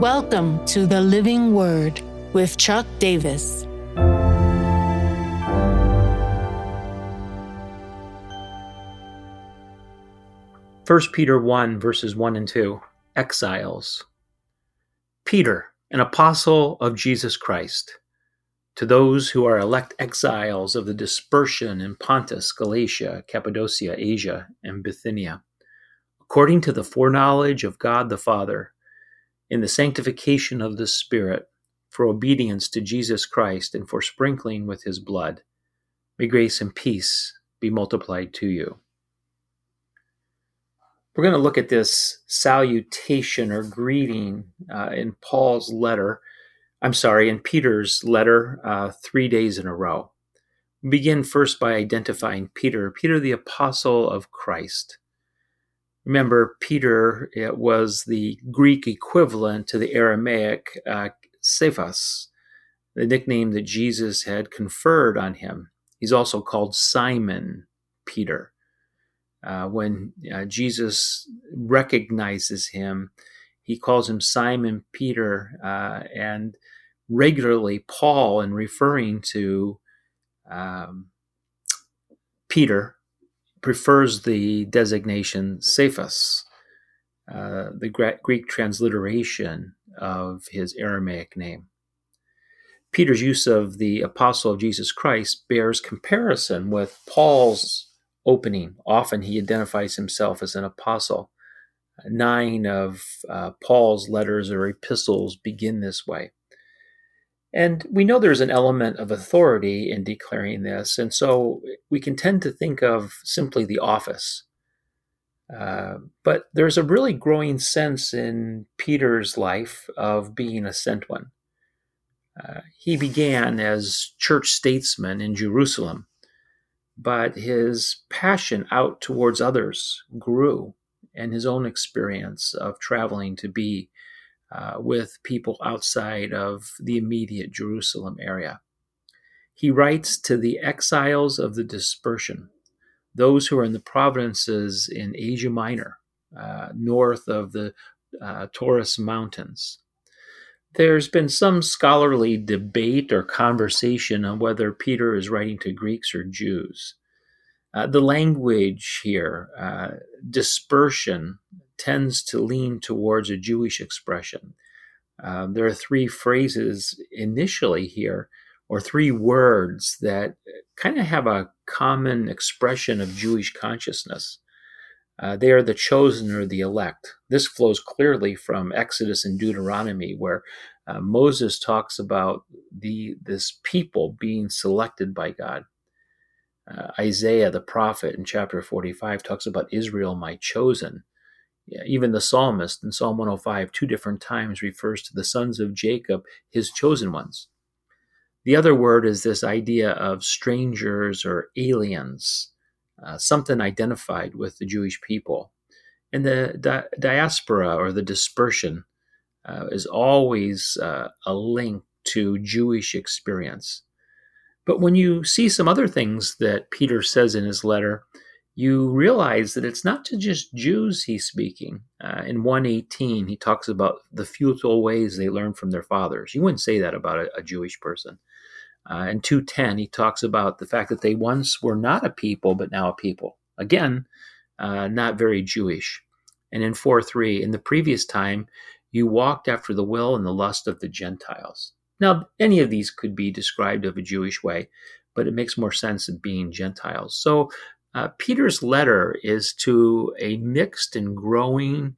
Welcome to the Living Word with Chuck Davis. First Peter 1, verses 1 and 2 Exiles. Peter, an apostle of Jesus Christ, to those who are elect exiles of the dispersion in Pontus, Galatia, Cappadocia, Asia, and Bithynia, according to the foreknowledge of God the Father in the sanctification of the Spirit, for obedience to Jesus Christ and for sprinkling with his blood. May grace and peace be multiplied to you. We're going to look at this salutation or greeting uh, in Paul's letter. I'm sorry, in Peter's letter, uh, three days in a row. We begin first by identifying Peter, Peter the apostle of Christ. Remember, Peter it was the Greek equivalent to the Aramaic uh, Cephas, the nickname that Jesus had conferred on him. He's also called Simon Peter. Uh, when uh, Jesus recognizes him, he calls him Simon Peter, uh, and regularly Paul, in referring to um, Peter, prefers the designation Cephas, uh, the Greek transliteration of his Aramaic name. Peter's use of the apostle of Jesus Christ bears comparison with Paul's opening. Often he identifies himself as an apostle. Nine of uh, Paul's letters or epistles begin this way. And we know there's an element of authority in declaring this. And so we can tend to think of simply the office. Uh, but there's a really growing sense in Peter's life of being a sent one. Uh, he began as church statesman in Jerusalem, but his passion out towards others grew, and his own experience of traveling to be uh, with people outside of the immediate Jerusalem area. He writes to the exiles of the dispersion, those who are in the provinces in Asia Minor, uh, north of the uh, Taurus Mountains. There's been some scholarly debate or conversation on whether Peter is writing to Greeks or Jews. Uh, the language here, uh, dispersion, tends to lean towards a Jewish expression. Um, there are three phrases initially here, or three words that kind of have a common expression of Jewish consciousness. Uh, they are the chosen or the elect. This flows clearly from Exodus and Deuteronomy, where uh, Moses talks about the this people being selected by God. Uh, Isaiah the prophet in chapter 45 talks about Israel, my chosen. Even the psalmist in Psalm 105, two different times, refers to the sons of Jacob, his chosen ones. The other word is this idea of strangers or aliens, uh, something identified with the Jewish people. And the di- diaspora or the dispersion uh, is always uh, a link to Jewish experience. But when you see some other things that Peter says in his letter, you realize that it's not to just Jews he's speaking. Uh, in 118, he talks about the futile ways they learn from their fathers. You wouldn't say that about a, a Jewish person. Uh, in 210, he talks about the fact that they once were not a people, but now a people. Again, uh, not very Jewish. And in 4.3, in the previous time, you walked after the will and the lust of the Gentiles. Now, any of these could be described of a Jewish way, but it makes more sense of being Gentiles. So uh, Peter's letter is to a mixed and growing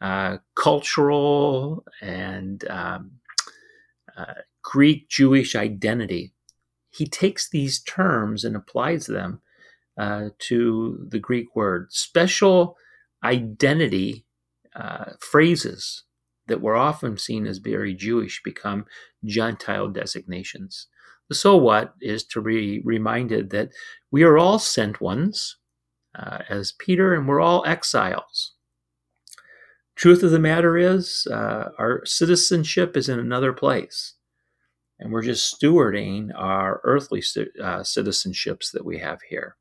uh, cultural and um, uh, Greek Jewish identity. He takes these terms and applies them uh, to the Greek word. Special identity uh, phrases that were often seen as very Jewish become Gentile designations. The so what is to be reminded that we are all sent ones, uh, as Peter, and we're all exiles. Truth of the matter is, uh, our citizenship is in another place, and we're just stewarding our earthly uh, citizenships that we have here.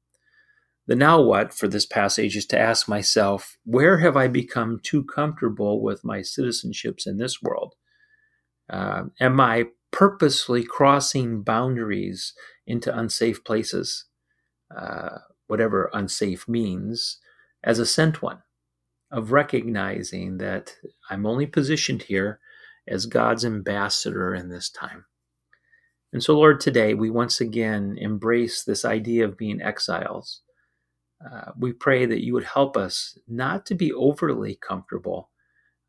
The now what for this passage is to ask myself, where have I become too comfortable with my citizenships in this world? Uh, am I purposely crossing boundaries into unsafe places, uh, whatever unsafe means, as a sent one? Of recognizing that I'm only positioned here as God's ambassador in this time. And so, Lord, today we once again embrace this idea of being exiles. Uh, we pray that you would help us not to be overly comfortable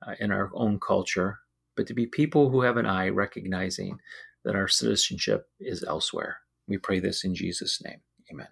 uh, in our own culture, but to be people who have an eye recognizing that our citizenship is elsewhere. We pray this in Jesus' name. Amen.